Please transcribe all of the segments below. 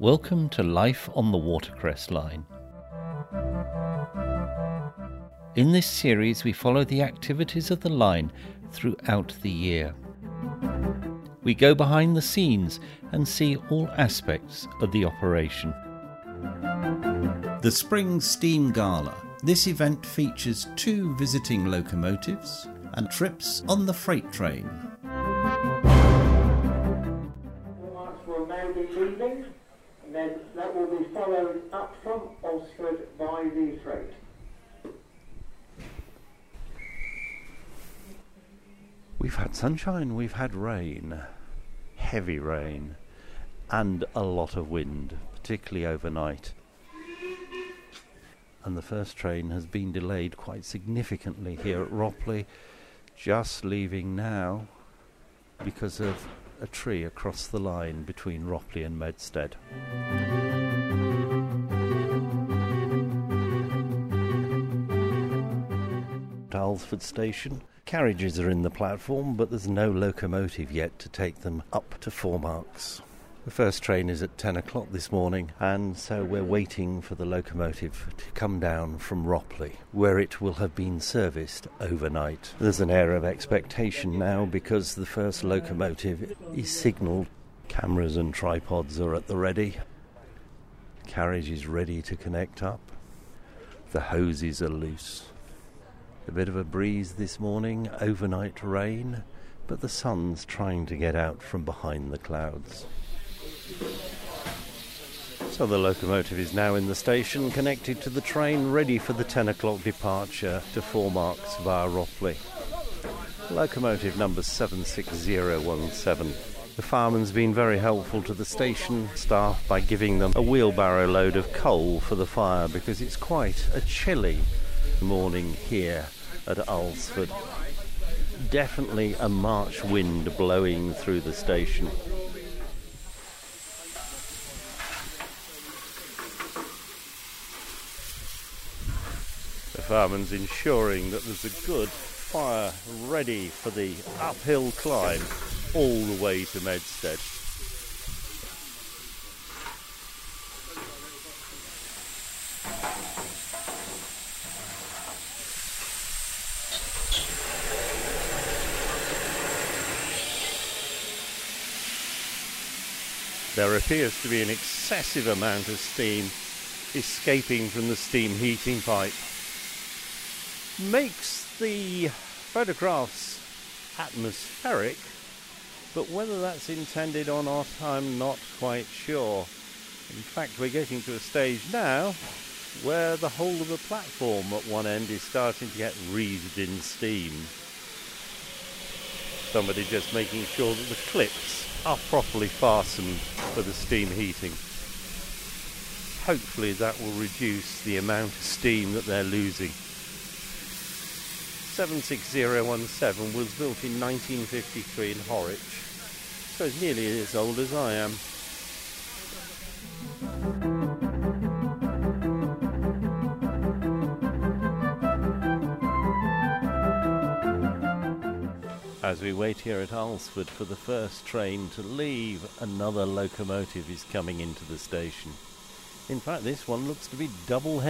Welcome to Life on the Watercress Line. In this series, we follow the activities of the line throughout the year. We go behind the scenes and see all aspects of the operation. The Spring Steam Gala. This event features two visiting locomotives and trips on the freight train. Will now be leaving, and then that will be followed up from by the. We've had sunshine, we've had rain, heavy rain, and a lot of wind, particularly overnight. And the first train has been delayed quite significantly here at Ropley, just leaving now because of a tree across the line between Ropley and Medstead. At Alresford Station, carriages are in the platform, but there's no locomotive yet to take them up to Four Marks. The first train is at 10 o'clock this morning, and so we're waiting for the locomotive to come down from Ropley, where it will have been serviced overnight. There's an air of expectation now because the first locomotive is signalled. Cameras and tripods are at the ready. Carriage is ready to connect up. The hoses are loose. A bit of a breeze this morning, overnight rain, but the sun's trying to get out from behind the clouds. So the locomotive is now in the station, connected to the train, ready for the 10 o'clock departure to Four Marks via Ropley. Locomotive number 76017. The fireman's been very helpful to the station staff by giving them a wheelbarrow load of coal for the fire because it's quite a chilly morning here at Alresford. Definitely a March wind blowing through the station. The fireman's ensuring that there's a good fire ready for the uphill climb all the way to Medstead. There appears to be an excessive amount of steam escaping from the steam heating pipe. Makes the photographs atmospheric, but whether that's intended or not, I'm not quite sure. In fact, we're getting to a stage now where the whole of the platform at one end is starting to get wreathed in steam. Somebody just making sure that the clips are properly fastened for the steam heating. Hopefully that will reduce the amount of steam that they're losing. 76017 was built in 1953 in Horwich, so it's nearly as old as I am. As we wait here at Alresford for the first train to leave, another locomotive is coming into the station. In fact, this one looks to be double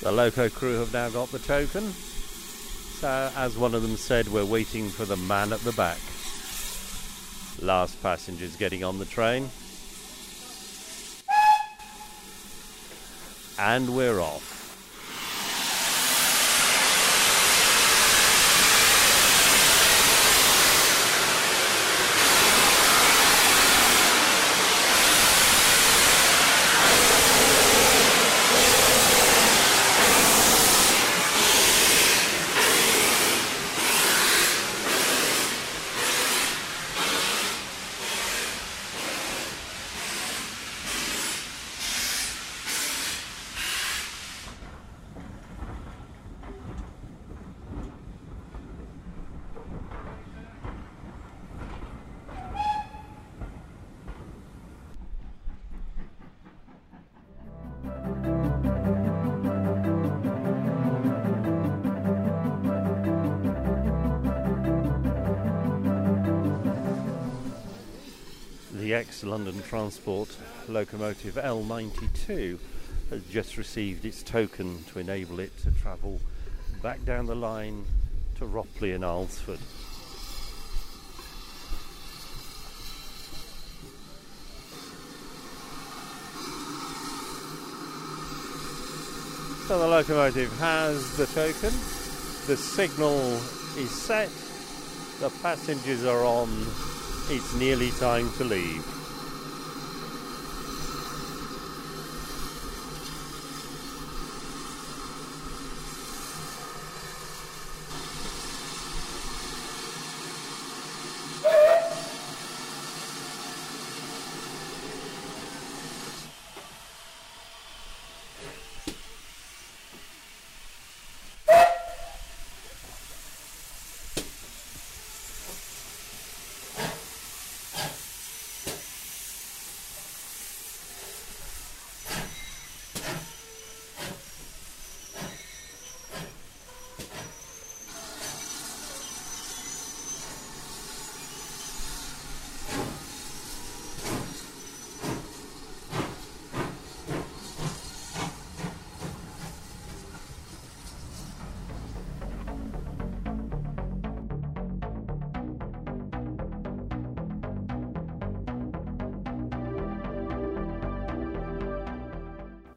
The loco crew have now got the token. So, as one of them said, we're waiting for the man at the back. Last passengers getting on the train. And we're off. The ex London Transport locomotive L92 has just received its token to enable it to travel back down the line to Ropley and Alresford. So the locomotive has the token, the signal is set, the passengers are on, it's nearly time to leave.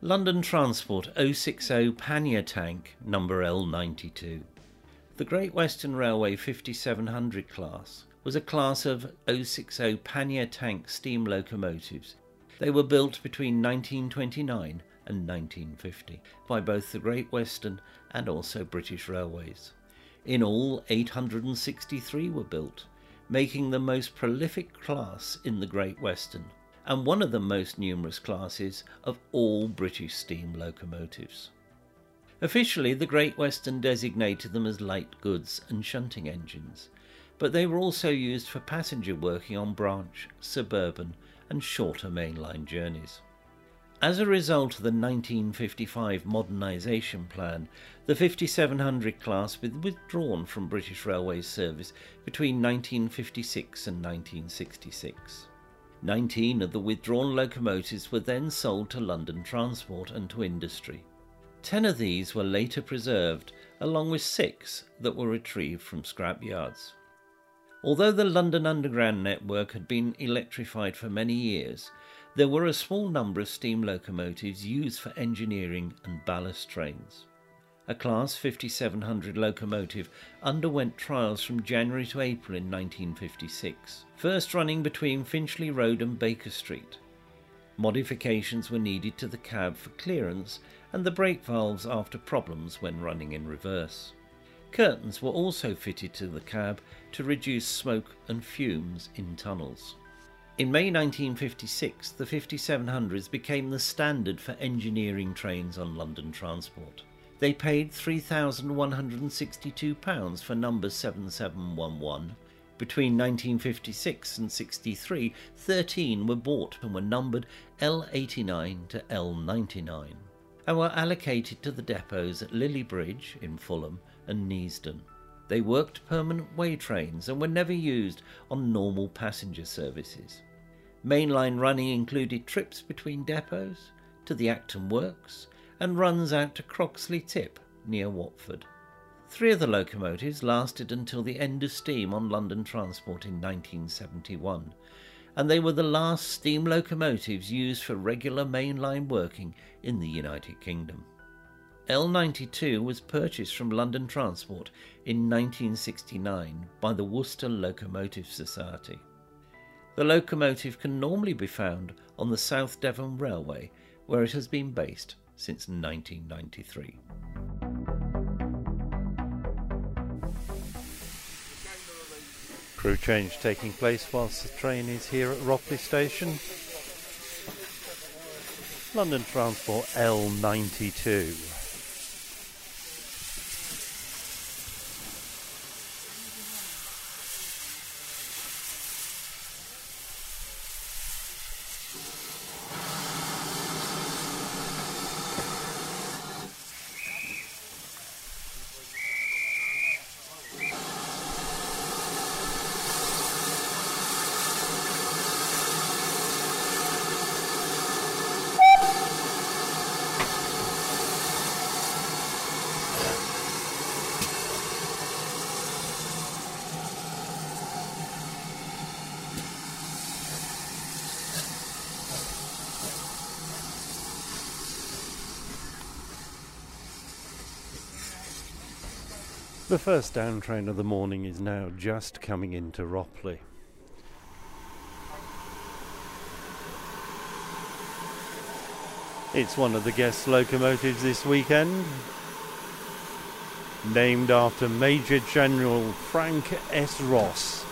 London Transport 060 pannier tank number L92. The Great Western Railway 5700 class was a class of 060 pannier tank steam locomotives. They were built between 1929 and 1950 by both the Great Western and also British Railways. In all, 863 were built, making the most prolific class in the Great Western and one of the most numerous classes of all British steam locomotives. Officially, the Great Western designated them as light goods and shunting engines, but they were also used for passenger working on branch, suburban, and shorter mainline journeys. As a result of the 1955 modernisation plan, the 5700 class was withdrawn from British Railways service between 1956 and 1966. 19 of the withdrawn locomotives were then sold to London Transport and to industry. Ten of these were later preserved, along with six that were retrieved from scrap yards. Although the London Underground network had been electrified for many years, there were a small number of steam locomotives used for engineering and ballast trains a Class 5700 locomotive, underwent trials from January to April in 1956, first running between Finchley Road and Baker Street. Modifications were needed to the cab for clearance and the brake valves after problems when running in reverse. Curtains were also fitted to the cab to reduce smoke and fumes in tunnels. In May 1956, the 5700s became the standard for engineering trains on London Transport. They paid £3,162 for number 7711. Between 1956 and 63, 13 were bought and were numbered L89 to L99 and were allocated to the depots at Lillie Bridge in Fulham and Neasden. They worked permanent way trains and were never used on normal passenger services. Mainline running included trips between depots, to the Acton Works, and runs out to Croxley Tip near Watford. Three of the locomotives lasted until the end of steam on London Transport in 1971, and they were the last steam locomotives used for regular mainline working in the United Kingdom. L92 was purchased from London Transport in 1969 by the Worcester Locomotive Society. The locomotive can normally be found on the South Devon Railway, where it has been based since 1993. Crew change taking place whilst the train is here at Ropley Station. London Transport L92. The first down train of the morning is now just coming into Ropley. It's one of the guest locomotives this weekend, named after Major General Frank S. Ross.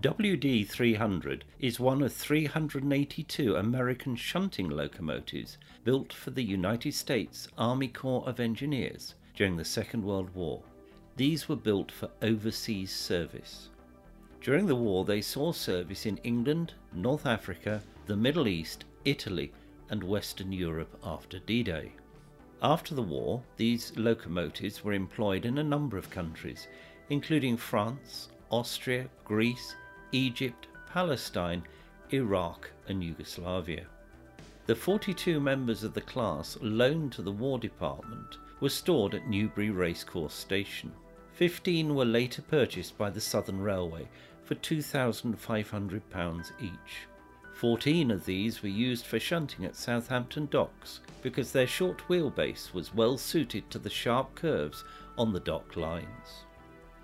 WD 300 is one of 382 American shunting locomotives built for the United States Army Corps of Engineers during the Second World War. These were built for overseas service. During the war, they saw service in England, North Africa, the Middle East, Italy, and Western Europe after D Day. After the war, these locomotives were employed in a number of countries, including France, Austria, Greece, Egypt, Palestine, Iraq, and Yugoslavia. The 42 members of the class loaned to the War Department were stored at Newbury Racecourse Station. 15 were later purchased by the Southern Railway for £2,500 each. 14 of these were used for shunting at Southampton docks because their short wheelbase was well suited to the sharp curves on the dock lines.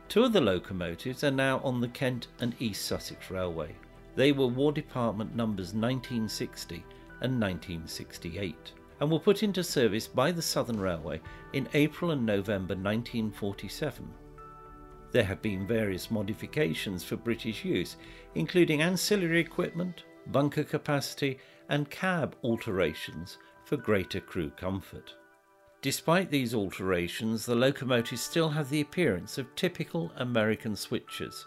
Two of the locomotives are now on the Kent and East Sussex Railway. They were War Department numbers 1960 and 1968 and were put into service by the Southern Railway in April and November 1947. There have been various modifications for British use, including ancillary equipment, bunker capacity, and cab alterations for greater crew comfort. Despite these alterations, the locomotives still have the appearance of typical American switchers,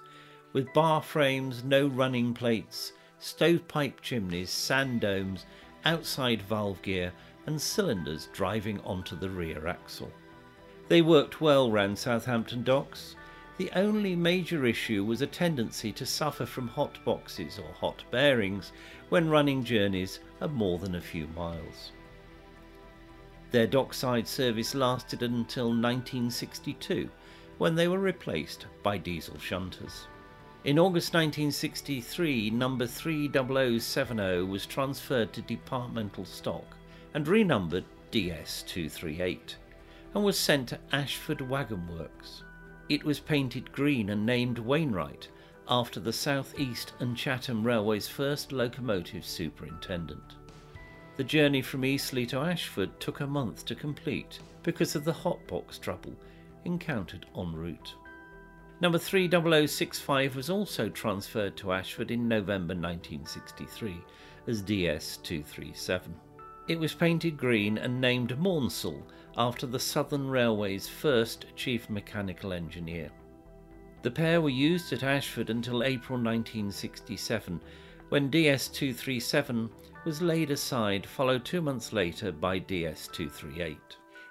with bar frames, no running plates, stovepipe chimneys, sand domes, outside valve gear, and cylinders driving onto the rear axle. They worked well round Southampton docks. The only major issue was a tendency to suffer from hot boxes or hot bearings when running journeys of more than a few miles. Their dockside service lasted until 1962, when they were replaced by diesel shunters. In August 1963, number 30070 was transferred to departmental stock and renumbered DS238 and was sent to Ashford Wagon Works. It was painted green and named Wainwright after the South East and Chatham Railway's first locomotive superintendent. The journey from Eastleigh to Ashford took a month to complete because of the hotbox trouble encountered en route. Number 30065 was also transferred to Ashford in November 1963 as DS237. It was painted green and named Maunsell after the Southern Railway's first chief mechanical engineer. The pair were used at Ashford until April 1967 when DS237 was laid aside, followed two months later by DS238.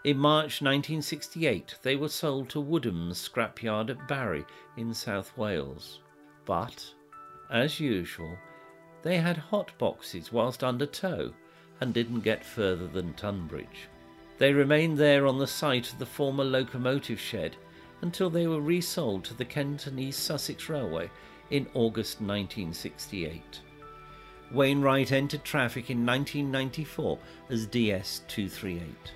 In March 1968, they were sold to Woodham's scrapyard at Barry in South Wales. But, as usual, they had hot boxes whilst under tow and didn't get further than Tonbridge. They remained there on the site of the former locomotive shed until they were resold to the Kent and East Sussex Railway in August 1968. Wainwright entered traffic in 1994 as DS 238.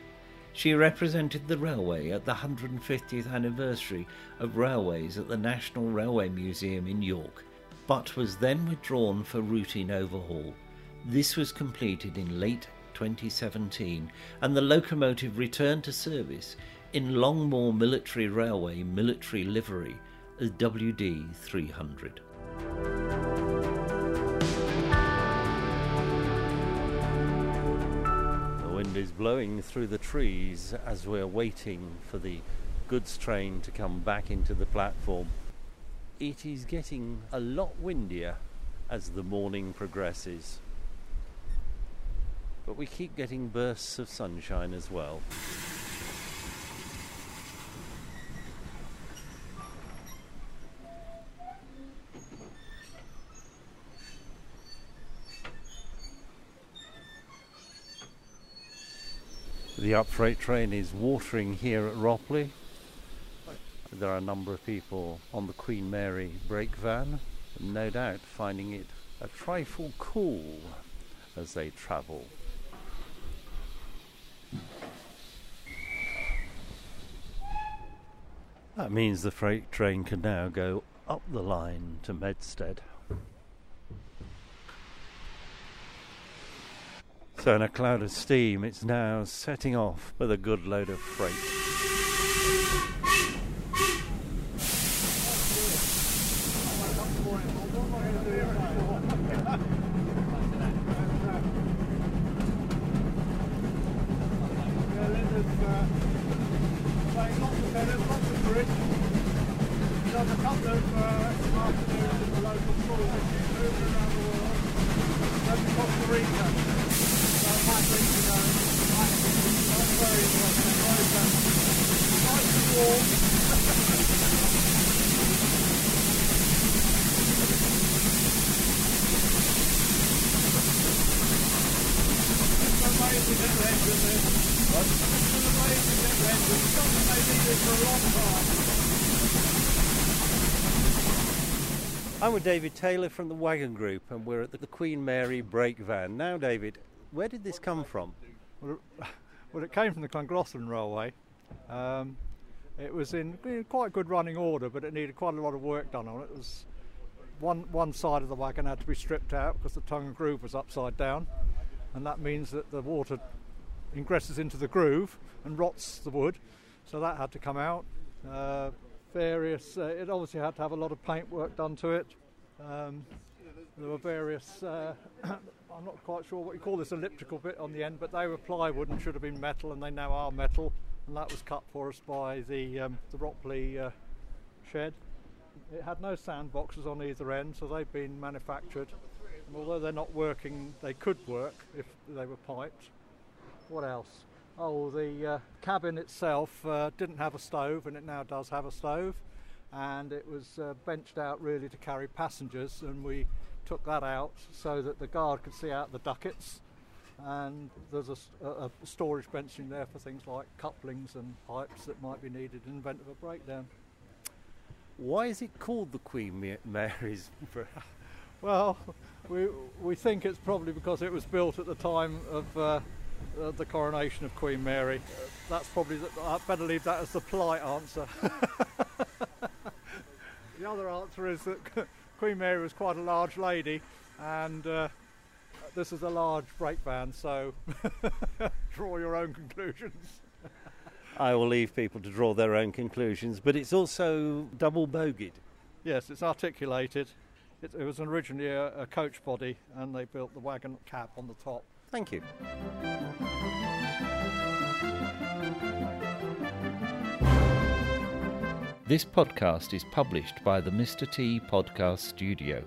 She represented the railway at the 150th anniversary of railways at the National Railway Museum in York, but was then withdrawn for routine overhaul. This was completed in late 2017 and the locomotive returned to service in Longmoor Military Railway military livery as WD 300. Wind is blowing through the trees as we're waiting for the goods train to come back into the platform. It is getting a lot windier as the morning progresses. But we keep getting bursts of sunshine as well. The up freight train is watering here at Ropley. There are a number of people on the Queen Mary brake van, no doubt finding it a trifle cool as they travel. That means the freight train can now go up the line to Medstead. So, in a cloud of steam, it's now setting off with a good load of freight. I'm with David Taylor from the Wagon Group, and we're at the Queen Mary brake van. Now, David, where did this come from? Well, it, came from the Llangollen Railway. Um, it was in, in quite good running order, but it needed quite a lot of work done on it. It was one one side of the wagon had to be stripped out because the tongue and groove was upside down, and that means that the water ingresses into the groove and rots the wood. So that had to come out. Uh, various. Uh, it obviously had to have a lot of paint work done to it. Um, there were various. Uh, I'm not quite sure what you call this elliptical bit on the end, but they were plywood and should have been metal, and they now are metal. And that was cut for us by the um, the Ropley uh, shed. It had no sandboxes on either end, so they've been manufactured. And although they're not working, they could work if they were piped. What else? Oh, the uh, cabin itself uh, didn't have a stove, and it now does have a stove. And it was uh, benched out really to carry passengers, and we took that out so that the guard could see out the duckets. And there's a, a, storage bench in there for things like couplings and pipes that might be needed in the event of a breakdown. Why is it called the Queen Mary's? well, we we think it's probably because it was built at the time of uh, uh, the coronation of Queen Mary. That's probably, the, I better leave that as the polite answer. the other answer is that Queen Mary was quite a large lady and uh, this is a large brake van, so draw your own conclusions. I will leave people to draw their own conclusions, but it's also double bogied. Yes, it's articulated. It, it was originally a, a coach body, and they built the wagon cab on the top. Thank you. This podcast is published by the Mr. T Podcast Studio.